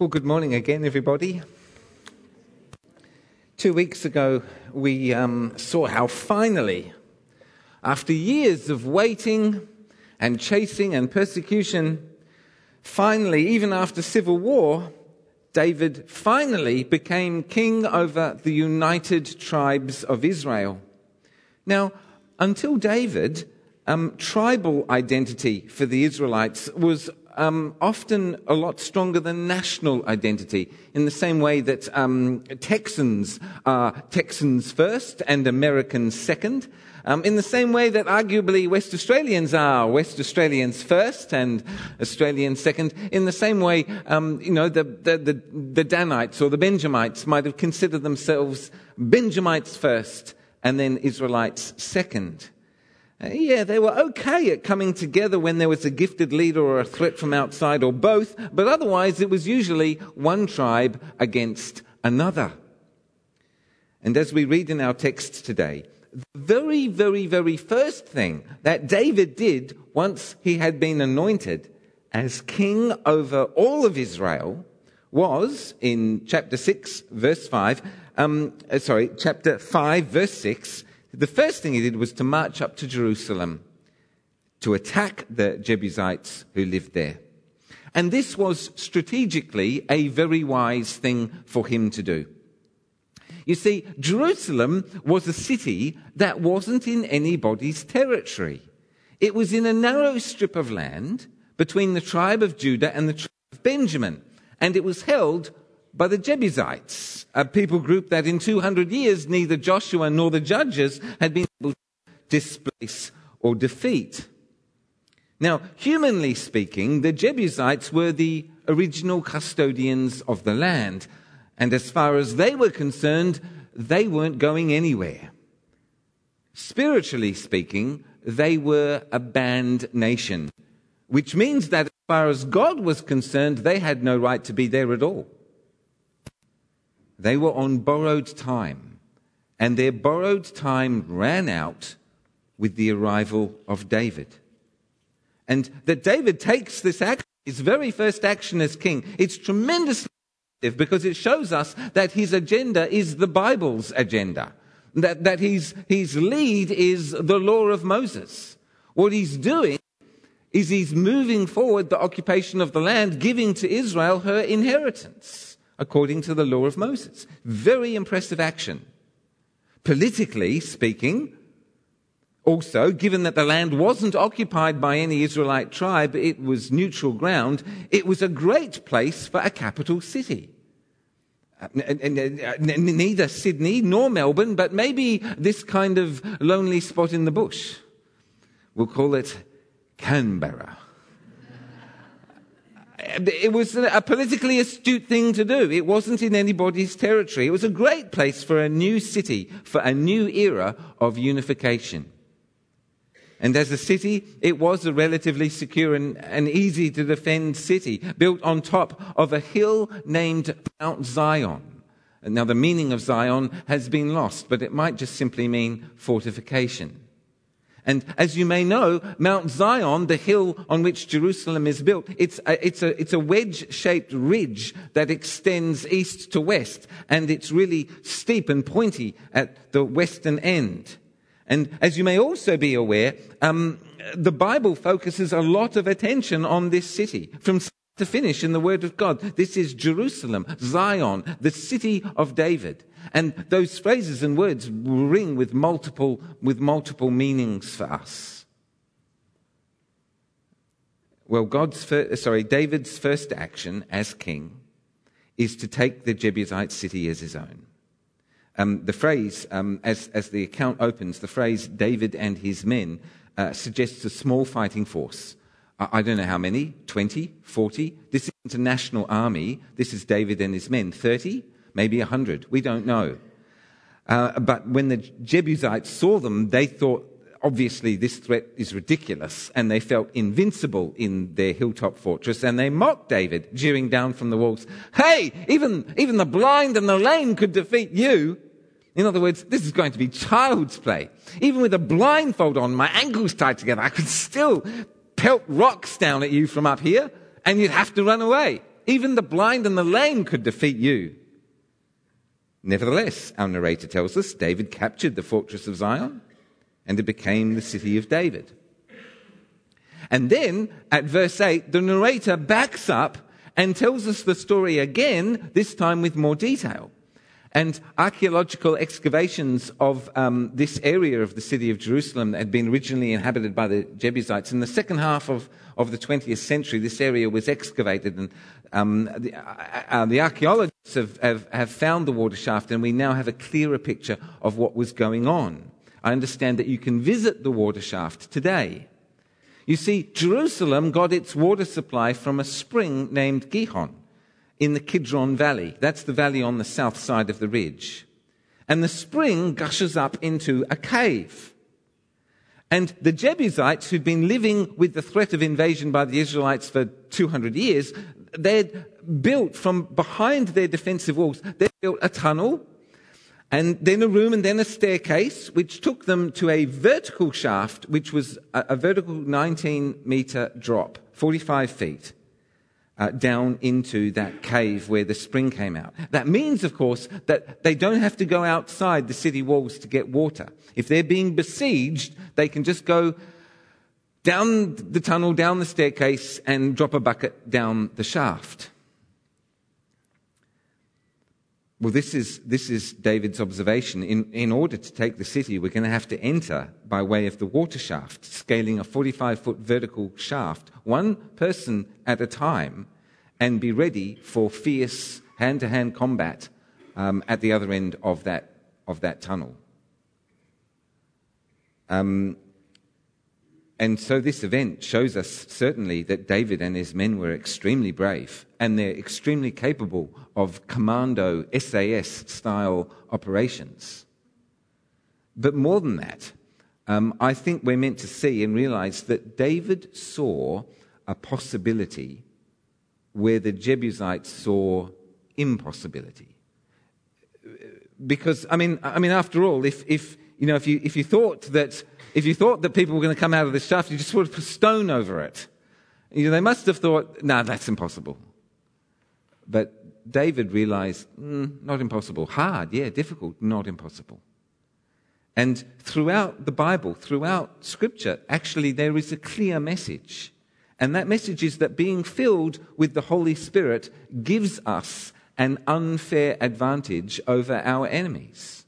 Well, good morning again, everybody. Two weeks ago, we um, saw how finally, after years of waiting and chasing and persecution, finally, even after civil war, David finally became king over the united tribes of Israel. Now, until David, um, tribal identity for the Israelites was um, often a lot stronger than national identity, in the same way that um, Texans are Texans first and Americans second. Um, in the same way that arguably West Australians are West Australians first and Australians second, in the same way, um, you know, the, the, the, the Danites or the Benjamites might have considered themselves Benjamites first and then Israelites second. Yeah, they were okay at coming together when there was a gifted leader or a threat from outside or both, but otherwise it was usually one tribe against another. And as we read in our text today, the very, very, very first thing that David did once he had been anointed as king over all of Israel was in chapter 6, verse 5, um, uh, sorry, chapter 5, verse 6, the first thing he did was to march up to Jerusalem to attack the Jebusites who lived there. And this was strategically a very wise thing for him to do. You see, Jerusalem was a city that wasn't in anybody's territory. It was in a narrow strip of land between the tribe of Judah and the tribe of Benjamin, and it was held by the Jebusites, a people group that in 200 years neither Joshua nor the judges had been able to displace or defeat. Now, humanly speaking, the Jebusites were the original custodians of the land. And as far as they were concerned, they weren't going anywhere. Spiritually speaking, they were a banned nation, which means that as far as God was concerned, they had no right to be there at all. They were on borrowed time, and their borrowed time ran out with the arrival of David. And that David takes this action, his very first action as king, it's tremendously because it shows us that his agenda is the Bible's agenda. That, that his, his lead is the law of Moses. What he's doing is he's moving forward the occupation of the land, giving to Israel her inheritance according to the law of Moses. Very impressive action. Politically speaking, also, given that the land wasn't occupied by any Israelite tribe, it was neutral ground, it was a great place for a capital city. Uh, neither Sydney nor Melbourne, but maybe this kind of lonely spot in the bush. We'll call it Canberra it was a politically astute thing to do. It wasn't in anybody's territory. It was a great place for a new city, for a new era of unification. And as a city, it was a relatively secure and, and easy to defend city, built on top of a hill named Mount Zion. Now, the meaning of Zion has been lost, but it might just simply mean fortification. And as you may know, Mount Zion, the hill on which Jerusalem is built, it's a, it's a, it's a wedge shaped ridge that extends east to west. And it's really steep and pointy at the western end. And as you may also be aware, um, the Bible focuses a lot of attention on this city from start to finish in the Word of God. This is Jerusalem, Zion, the city of David. And those phrases and words ring with multiple, with multiple meanings for us. Well, God's first, sorry, David's first action as king is to take the Jebusite city as his own. Um, the phrase, um, as, as the account opens, the phrase David and his men uh, suggests a small fighting force. I, don't know how many, 20, 40. This isn't a national army. This is David and his men. 30? Maybe a hundred. We don't know. Uh, but when the Jebusites saw them, they thought, obviously, this threat is ridiculous, and they felt invincible in their hilltop fortress, and they mocked David, jeering down from the walls, Hey, even, even the blind and the lame could defeat you. In other words, this is going to be child's play. Even with a blindfold on, my ankles tied together, I could still pelt rocks down at you from up here, and you'd have to run away. Even the blind and the lame could defeat you. Nevertheless, our narrator tells us David captured the fortress of Zion and it became the city of David. And then at verse 8, the narrator backs up and tells us the story again, this time with more detail. And archaeological excavations of um, this area of the city of Jerusalem that had been originally inhabited by the Jebusites. In the second half of, of the 20th century, this area was excavated, and um, the, uh, uh, the, archaeologists have, have, have found the water shaft, and we now have a clearer picture of what was going on. I understand that you can visit the water shaft today. You see, Jerusalem got its water supply from a spring named Gihon in the Kidron Valley. That's the valley on the south side of the ridge. And the spring gushes up into a cave. And the Jebusites, who'd been living with the threat of invasion by the Israelites for 200 years, they'd built from behind their defensive walls, they built a tunnel, and then a room, and then a staircase, which took them to a vertical shaft, which was a, a vertical 19 meter drop, 45 feet uh, down into that cave where the spring came out. That means, of course, that they don't have to go outside the city walls to get water. If they're being besieged, they can just go down the tunnel, down the staircase, and drop a bucket down the shaft. Well, this is, this is David's observation. In, in order to take the city, we're going to have to enter by way of the water shaft, scaling a 45 foot vertical shaft, one person at a time, and be ready for fierce hand to hand combat um, at the other end of that, of that tunnel. Um, and so this event shows us certainly that David and his men were extremely brave and they're extremely capable of commando SAS style operations. But more than that, um, I think we're meant to see and realize that David saw a possibility where the Jebusites saw impossibility. Because, I mean, I mean after all, if, if, you know, if, you, if you thought that if you thought that people were going to come out of this shaft, you just would have put a stone over it. You know, they must have thought, no, nah, that's impossible. But David realized, mm, not impossible. Hard, yeah, difficult, not impossible. And throughout the Bible, throughout Scripture, actually, there is a clear message. And that message is that being filled with the Holy Spirit gives us an unfair advantage over our enemies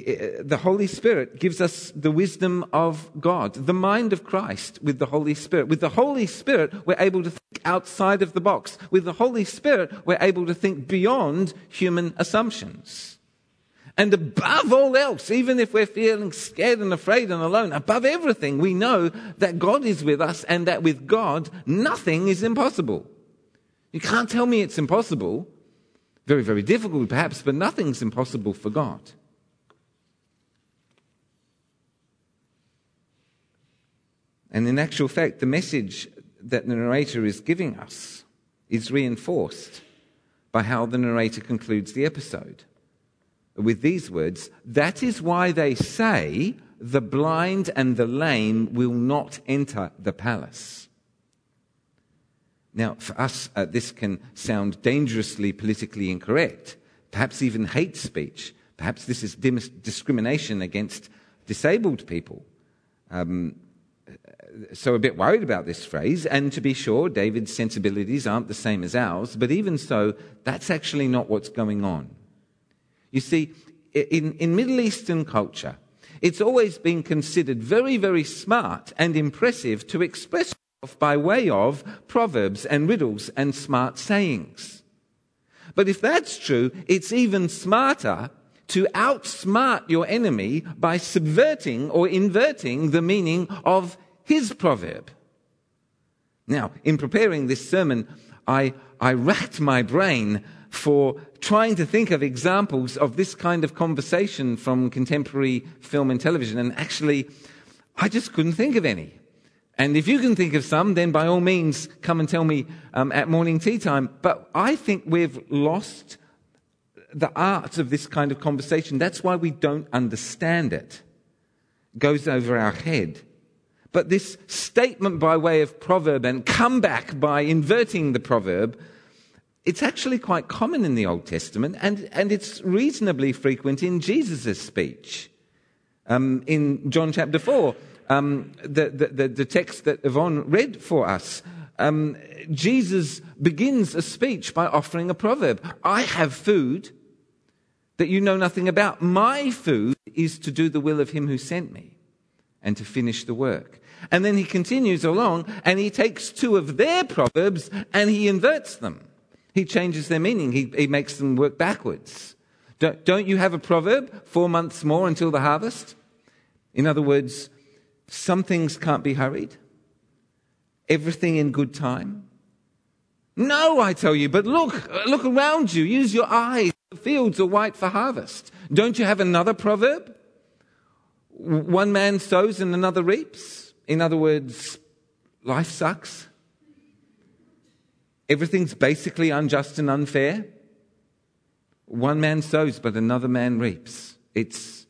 the Holy Spirit gives us the wisdom of God, the mind of Christ with the Holy Spirit. With the Holy Spirit, we're able to think outside of the box. With the Holy Spirit, we're able to think beyond human assumptions. And above all else, even if we're feeling scared and afraid and alone, above everything, we know that God is with us and that with God, nothing is impossible. You can't tell me it's impossible. Very, very difficult perhaps, but nothing's impossible for God. And in actual fact, the message that the narrator is giving us is reinforced by how the narrator concludes the episode. With these words, that is why they say the blind and the lame will not enter the palace. Now, for us, uh, this can sound dangerously politically incorrect, perhaps even hate speech. Perhaps this is dim- discrimination against disabled people. Um, so a bit worried about this phrase. And to be sure, David's sensibilities aren't the same as ours, but even so, that's actually not what's going on. You see, in, in Middle Eastern culture, it's always been considered very, very smart and impressive to express yourself by way of proverbs and riddles and smart sayings. But if that's true, it's even smarter to outsmart your enemy by subverting or inverting the meaning of his proverb. Now, in preparing this sermon, I, I racked my brain for trying to think of examples of this kind of conversation from contemporary film and television, and actually, I just couldn't think of any. And if you can think of some, then by all means, come and tell me um, at morning tea time. But I think we've lost the art of this kind of conversation. That's why we don't understand it. it goes over our head. But this statement by way of proverb and comeback by inverting the proverb, it's actually quite common in the Old Testament and, and it's reasonably frequent in Jesus' speech. Um, in John chapter 4, um, the, the, the, text that Yvonne read for us, um, Jesus begins a speech by offering a proverb. I have food that you know nothing about. My food is to do the will of him who sent me and to finish the work. And then he continues along and he takes two of their proverbs and he inverts them. He changes their meaning. He, he makes them work backwards. Don't, don't you have a proverb? Four months more until the harvest? In other words, some things can't be hurried. Everything in good time. No, I tell you, but look, look around you. Use your eyes. Fields are white for harvest. Don't you have another proverb? One man sows and another reaps. In other words, life sucks. Everything's basically unjust and unfair. One man sows, but another man reaps. It's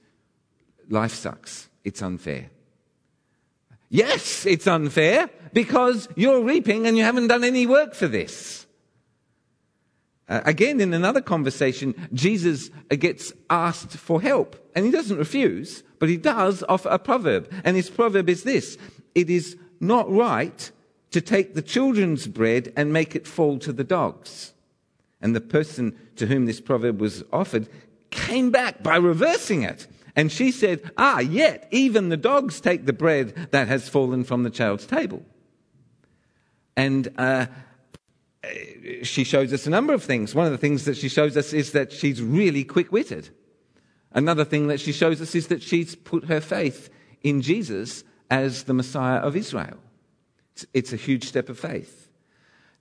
life sucks. It's unfair. Yes, it's unfair because you're reaping and you haven't done any work for this. Uh, again, in another conversation, Jesus gets asked for help and he doesn't refuse, but he does offer a proverb. And his proverb is this It is not right to take the children's bread and make it fall to the dogs. And the person to whom this proverb was offered came back by reversing it. And she said, Ah, yet even the dogs take the bread that has fallen from the child's table. And uh, Uh, she shows us a number of things. One of the things that she shows us is that she's really quick witted. Another thing that she shows us is that she's put her faith in Jesus as the Messiah of Israel. It's a huge step of faith.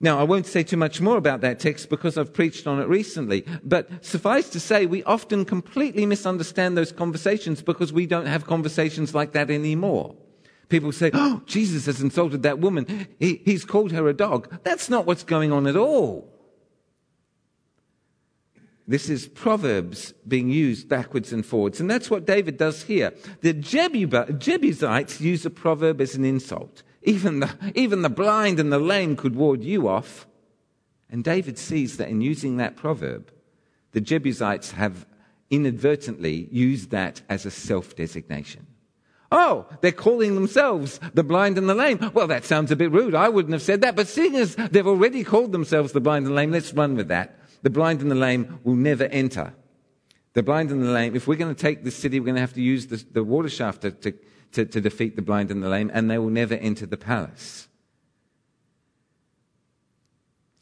Now, I won't say too much more about that text because I've preached on it recently, but suffice to say, we often completely misunderstand those conversations because we don't have conversations like that anymore. People say, Oh, Jesus has insulted that woman. He, he's called her a dog. That's not what's going on at all. This is Proverbs being used backwards and forwards. And that's what David does here. The Jebusites use a proverb as an insult. Even the, even the blind and the lame could ward you off. And David sees that in using that proverb, the Jebusites have inadvertently used that as a self designation. Oh, they're calling themselves the blind and the lame. Well, that sounds a bit rude. I wouldn't have said that. But seeing as they've already called themselves the blind and the lame, let's run with that. The blind and the lame will never enter. The blind and the lame, if we're going to take this city, we're going to have to use the, the water shaft to, to to, to defeat the blind and the lame, and they will never enter the palace.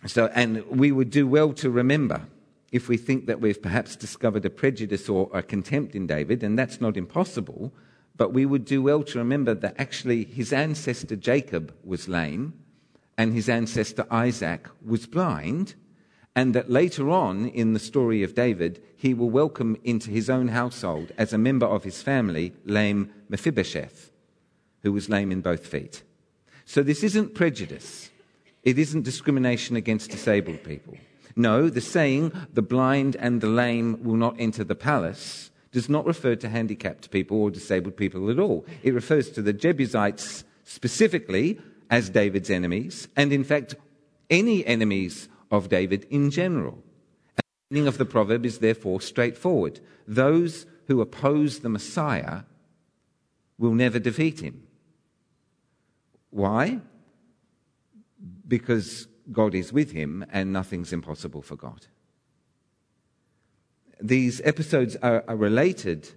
So, and we would do well to remember if we think that we've perhaps discovered a prejudice or a contempt in David, and that's not impossible, but we would do well to remember that actually his ancestor Jacob was lame and his ancestor Isaac was blind, and that later on in the story of David, he will welcome into his own household as a member of his family lame Mephibosheth, who was lame in both feet. So this isn't prejudice. It isn't discrimination against disabled people. No, the saying, the blind and the lame will not enter the palace, does not refer to handicapped people or disabled people at all. It refers to the Jebusites specifically as David's enemies, and in fact, any enemies of David in general. And the meaning of the proverb is therefore straightforward. Those who oppose the Messiah will never defeat him. Why? Because God is with him and nothing's impossible for God. These episodes are, are related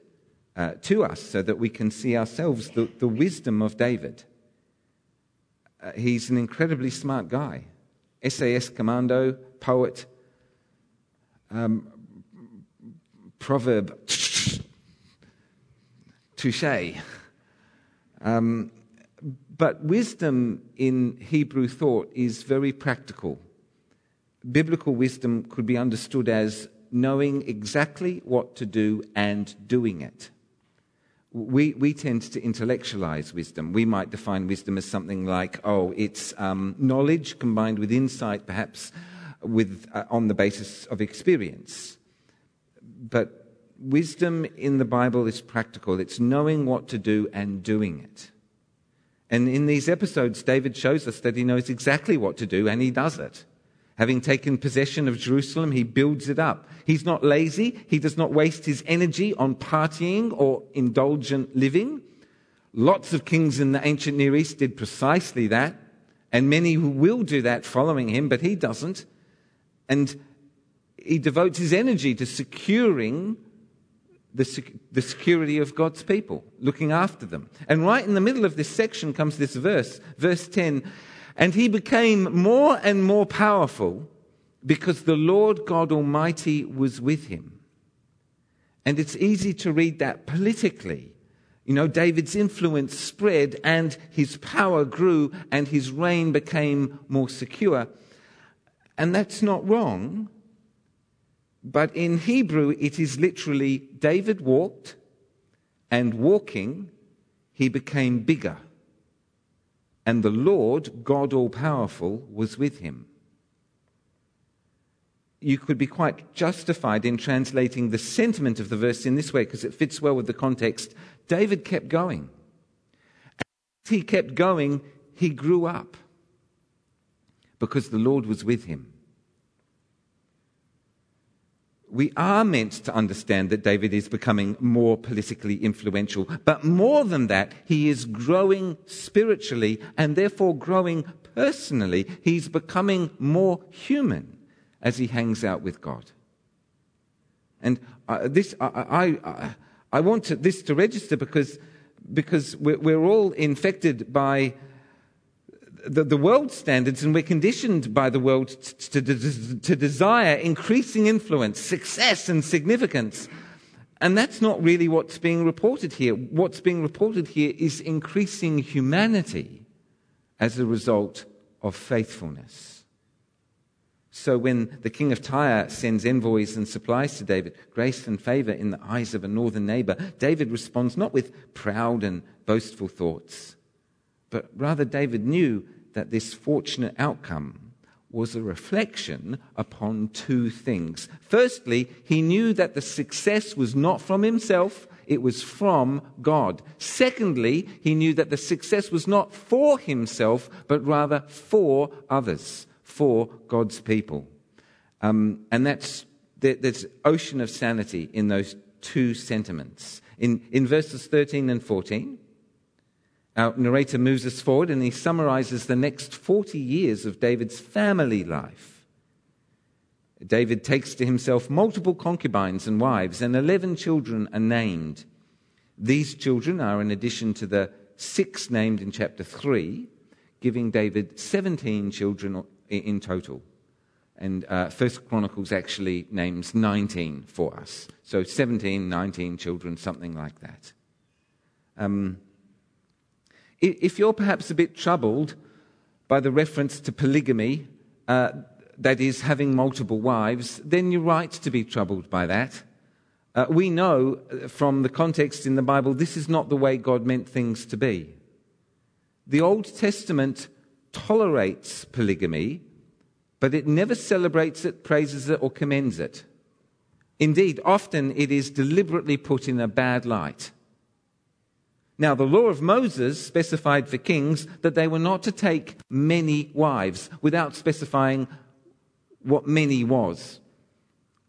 uh, to us so that we can see ourselves the, the wisdom of David. Uh, he's an incredibly smart guy. SAS commando, poet, um, proverb, touche. Um, but wisdom in Hebrew thought is very practical. Biblical wisdom could be understood as knowing exactly what to do and doing it we, we tend to intellectualize wisdom. We might define wisdom as something like, oh, it's um, knowledge combined with insight, perhaps with, uh, on the basis of experience. But wisdom in the Bible is practical. It's knowing what to do and doing it. And in these episodes, David shows us that he knows exactly what to do and he does it. Having taken possession of Jerusalem, he builds it up. He's not lazy. He does not waste his energy on partying or indulgent living. Lots of kings in the ancient Near East did precisely that, and many will do that following him, but he doesn't. And he devotes his energy to securing the, the security of God's people, looking after them. And right in the middle of this section comes this verse, verse 10 And he became more and more powerful because the Lord God Almighty was with him. And it's easy to read that politically. You know, David's influence spread and his power grew and his reign became more secure. And that's not wrong. But in Hebrew, it is literally David walked, and walking, he became bigger. And the Lord, God all powerful, was with him. You could be quite justified in translating the sentiment of the verse in this way because it fits well with the context. David kept going. As he kept going, he grew up because the Lord was with him we are meant to understand that David is becoming more politically influential. But more than that, he is growing spiritually and therefore growing personally. He's becoming more human as he hangs out with God. And uh, this, I, I, I, want to, this to register because, because we're, we're all infected by the, the world standards, and we're conditioned by the world to, to, to desire increasing influence, success, and significance. And that's not really what's being reported here. What's being reported here is increasing humanity as a result of faithfulness. So when the king of Tyre sends envoys and supplies to David, grace and favor in the eyes of a northern neighbor, David responds not with proud and boastful thoughts, but rather David knew that this fortunate outcome was a reflection upon two things. Firstly, he knew that the success was not from himself, it was from God. Secondly, he knew that the success was not for himself, but rather for others, for God's people. Um, and that's, there's ocean of sanity in those two sentiments. In, in verses 13 and 14, our narrator moves us forward and he summarizes the next 40 years of David's family life. David takes to himself multiple concubines and wives, and 11 children are named. These children are in addition to the six named in chapter 3, giving David 17 children in total. And uh, First Chronicles actually names 19 for us. So 17, 19 children, something like that. Um, if you're perhaps a bit troubled by the reference to polygamy, uh, that is, having multiple wives, then you're right to be troubled by that. Uh, we know uh, from the context in the Bible this is not the way God meant things to be. The Old Testament tolerates polygamy, but it never celebrates it, praises it, or commends it. Indeed, often it is deliberately put in a bad light. Now, the law of Moses specified for kings that they were not to take many wives without specifying what many was.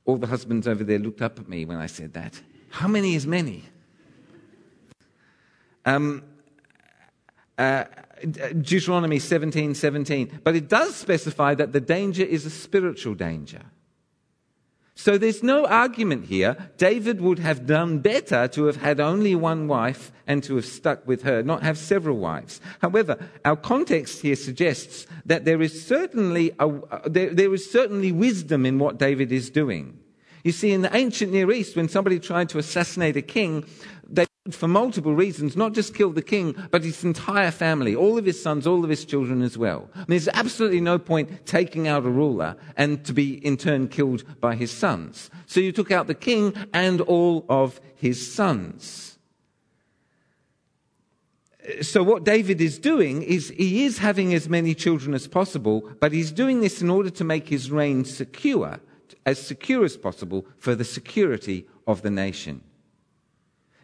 All the husbands over there looked up at me when I said that. How many is many? Um, uh, Deuteronomy 17 17. But it does specify that the danger is a spiritual danger. So there's no argument here. David would have done better to have had only one wife and to have stuck with her, not have several wives. However, our context here suggests that there is certainly, a, there, there is certainly wisdom in what David is doing. You see, in the ancient Near East, when somebody tried to assassinate a king, they for multiple reasons, not just kill the king, but his entire family, all of his sons, all of his children as well. I mean, there's absolutely no point taking out a ruler and to be in turn killed by his sons. So you took out the king and all of his sons. So what David is doing is he is having as many children as possible, but he's doing this in order to make his reign secure, as secure as possible for the security of the nation.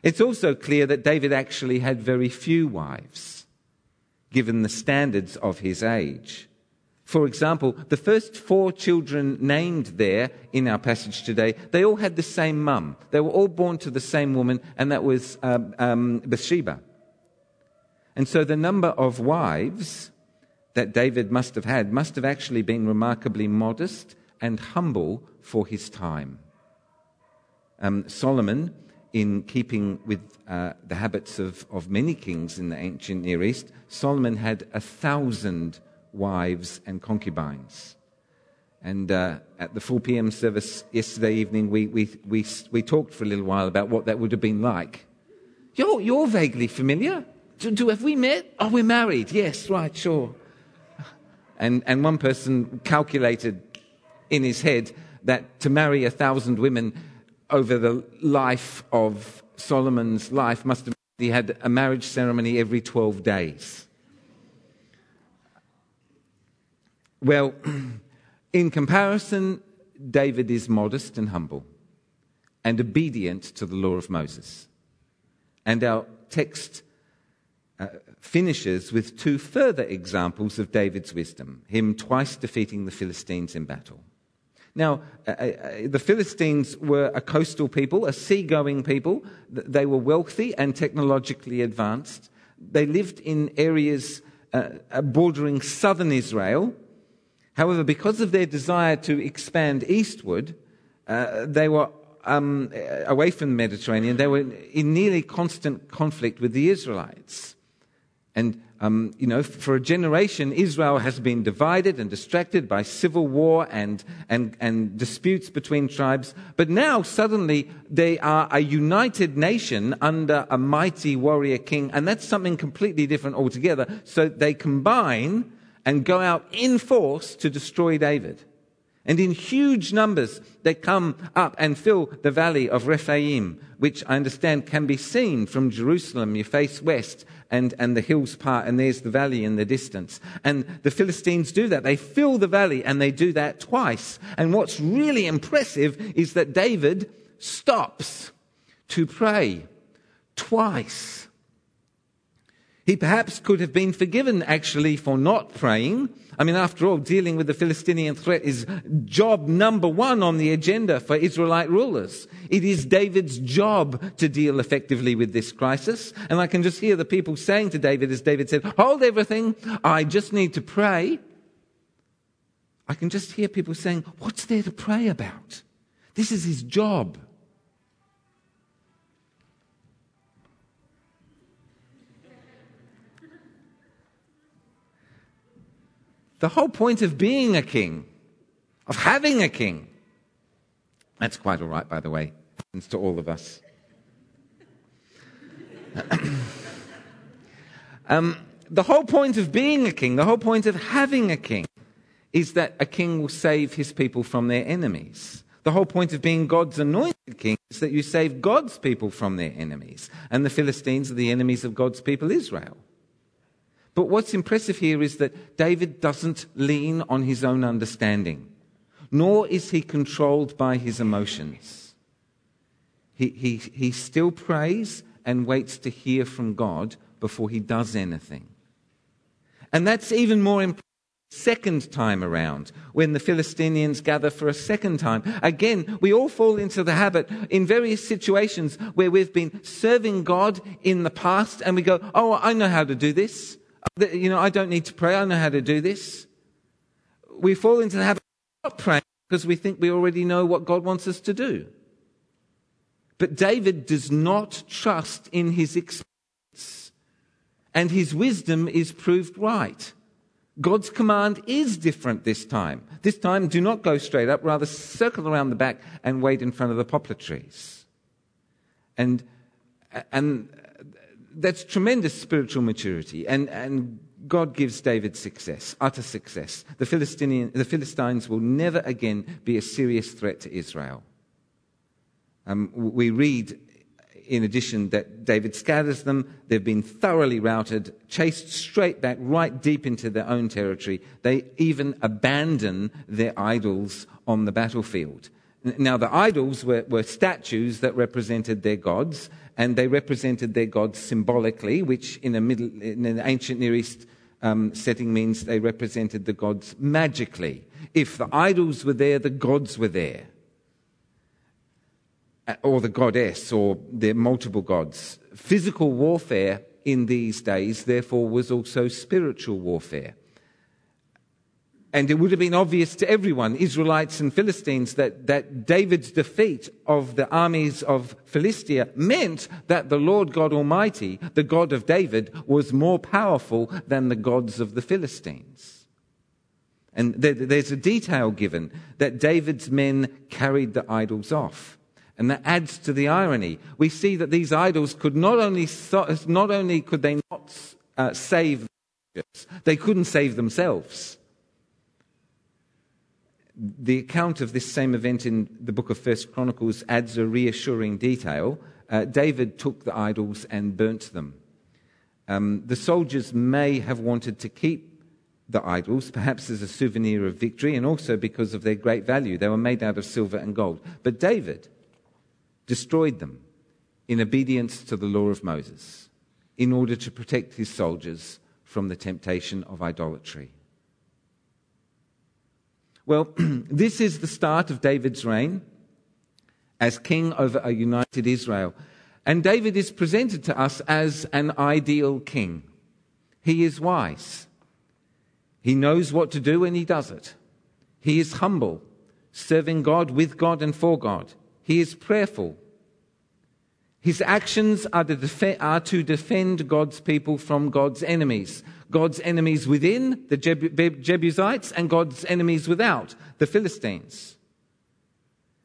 It's also clear that David actually had very few wives. given the standards of his age. For example, the first four children named there in our passage today, they all had the same mum. They were all born to the same woman, and that was um, um, Bathsheba. And so the number of wives that David must have had must have actually been remarkably modest and humble for his time. Um, Solomon, in keeping with uh, the habits of, of many kings in the ancient Near East, Solomon had a thousand wives and concubines. And uh, at the 4 p.m. service yesterday evening, we, we, we, we talked for a little while about what that would have been like. You're, you're vaguely familiar. Do, do, have we met? Oh, we're married. Yes, right, sure. And, and one person calculated in his head that to marry a thousand women over the life of Solomon's life must have he had a marriage ceremony every 12 days. Well, in comparison, David is modest and humble and obedient to the law of Moses. And our text uh, finishes with two further examples of David's wisdom him twice defeating the Philistines in battle. Now, uh, uh, the Philistines were a coastal people, a seagoing people. They were wealthy and technologically advanced. They lived in areas uh, uh bordering southern Israel, However, because of their desire to expand eastward, uh, they were um, away from the Mediterranean, they were in nearly constant conflict with the Israelites. And, um, you know, for a generation, Israel has been divided and distracted by civil war and, and, and disputes between tribes. But now, suddenly, they are a united nation under a mighty warrior king. And that's something completely different altogether. So they combine and go out in force to destroy David. And in huge numbers, they come up and fill the valley of Rephaim, which I understand can be seen from Jerusalem. You face west and, and the hills part, and there's the valley in the distance. And the Philistines do that. They fill the valley, and they do that twice. And what's really impressive is that David stops to pray twice. He perhaps could have been forgiven actually for not praying. I mean, after all, dealing with the Philistinian threat is job number one on the agenda for Israelite rulers. It is David's job to deal effectively with this crisis. And I can just hear the people saying to David, as David said, hold everything. I just need to pray. I can just hear people saying, what's there to pray about? This is his job. The whole point of being a king, of having a king. That's quite all right, by the way. Happens to all of us. um, the whole point of being a king, the whole point of having a king, is that a king will save his people from their enemies. The whole point of being God's anointed king is that you save God's people from their enemies. And the Philistines are the enemies of God's people, Israel. But what's impressive here is that David doesn't lean on his own understanding, nor is he controlled by his emotions. He, he, he still prays and waits to hear from God before he does anything. And that's even more impressive second time around when the Philistines gather for a second time. Again, we all fall into the habit in various situations where we've been serving God in the past and we go, Oh, I know how to do this. You know, I don't need to pray. I know how to do this. We fall into the habit of not praying because we think we already know what God wants us to do. But David does not trust in his experience, and his wisdom is proved right. God's command is different this time. This time, do not go straight up, rather circle around the back and wait in front of the poplar trees. And, and that's tremendous spiritual maturity. And, and God gives David success, utter success. The, Philistinian, the Philistines will never again be a serious threat to Israel. Um, we read, in addition, that David scatters them. They've been thoroughly routed, chased straight back, right deep into their own territory. They even abandon their idols on the battlefield. Now, the idols were, were statues that represented their gods and they represented their gods symbolically, which in, middle, in an ancient Near East um, setting means they represented the gods magically. If the idols were there, the gods were there. Uh, or the goddess, or the multiple gods. Physical warfare in these days, therefore, was also spiritual warfare. And it would have been obvious to everyone, Israelites and Philistines, that, that David's defeat of the armies of Philistia meant that the Lord God Almighty, the God of David, was more powerful than the gods of the Philistines. And there, there's a detail given that David's men carried the idols off. And that adds to the irony. We see that these idols could not only, not only could they not uh, save, they couldn't save themselves the account of this same event in the book of First Chronicles adds a reassuring detail. Uh, David took the idols and burnt them. Um, the soldiers may have wanted to keep the idols, perhaps as a souvenir of victory, and also because of their great value. They were made out of silver and gold. But David destroyed them in obedience to the law of Moses in order to protect his soldiers from the temptation of idolatry. Well, this is the start of David's reign as king over a united Israel. And David is presented to us as an ideal king. He is wise. He knows what to do and he does it. He is humble, serving God with God and for God. He is prayerful. His actions are to, def- are to defend God's people from God's enemies. God's enemies within, the Jebusites, and God's enemies without, the Philistines.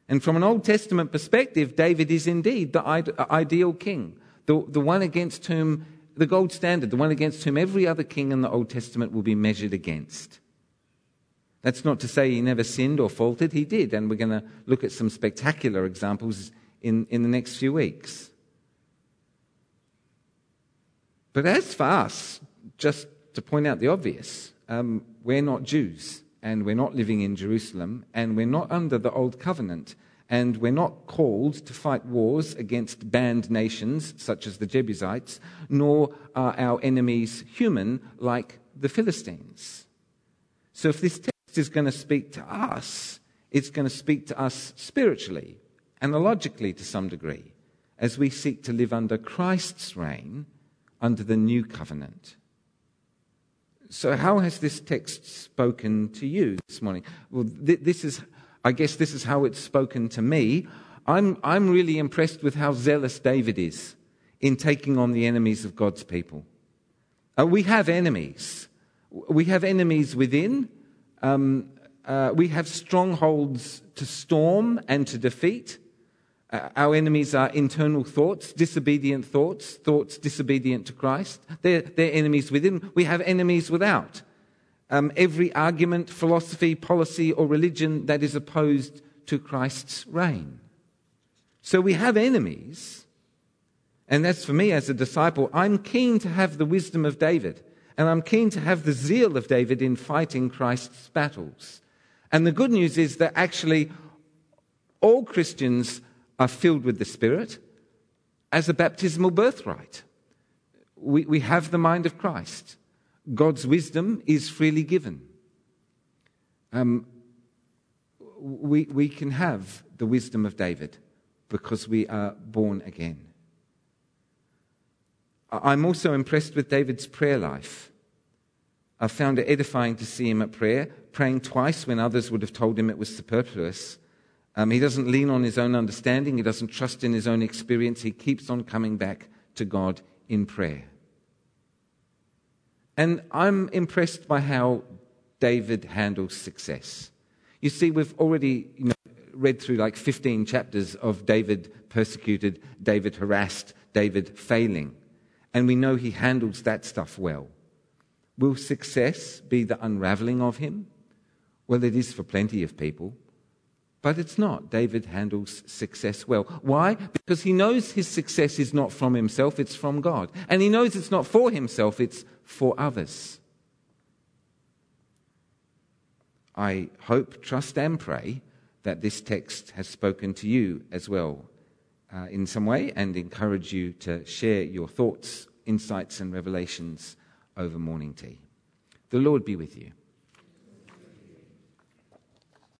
And from an Old Testament perspective, David is indeed the ideal king, the, the one against whom, the gold standard, the one against whom every other king in the Old Testament will be measured against. That's not to say he never sinned or faltered, he did, and we're going to look at some spectacular examples in, in the next few weeks. But as for us, just to point out the obvious. Um, we're not Jews, and we're not living in Jerusalem, and we're not under the Old Covenant, and we're not called to fight wars against banned nations such as the Jebusites, nor are our enemies human like the Philistines. So if this text is going to speak to us, it's going to speak to us spiritually, analogically to some degree, as we seek to live under Christ's reign under the new covenant. So, how has this text spoken to you this morning? Well, th- this is, I guess, this is how it's spoken to me. I'm, I'm really impressed with how zealous David is in taking on the enemies of God's people. Uh, we have enemies. We have enemies within. Um, uh, we have strongholds to storm and to defeat. Uh, our enemies are internal thoughts, disobedient thoughts, thoughts disobedient to Christ. They're, they're enemies within. We have enemies without. Um, every argument, philosophy, policy, or religion that is opposed to Christ's reign. So we have enemies. And that's for me as a disciple. I'm keen to have the wisdom of David. And I'm keen to have the zeal of David in fighting Christ's battles. And the good news is that actually all Christians are filled with the Spirit as a baptismal birthright. We, we have the mind of Christ. God's wisdom is freely given. Um, we, we can have the wisdom of David because we are born again. I'm also impressed with David's prayer life. I found it edifying to see him at prayer, praying twice when others would have told him it was superfluous. Um, he doesn't lean on his own understanding, he doesn't trust in his own experience. He keeps on coming back to God in prayer. And I'm impressed by how David handles success. You see, we've already you know, read through like 15 chapters of David persecuted, David harassed, David failing. And we know he handles that stuff well. Will success be the unraveling of him? Well, it is for plenty of people. But it's not. David handles success well. Why? Because he knows his success is not from himself, it's from God. And he knows it's not for himself, it's for others. I hope, trust, and pray that this text has spoken to you as well uh, in some way and encourage you to share your thoughts, insights, and revelations over morning tea. The Lord be with you.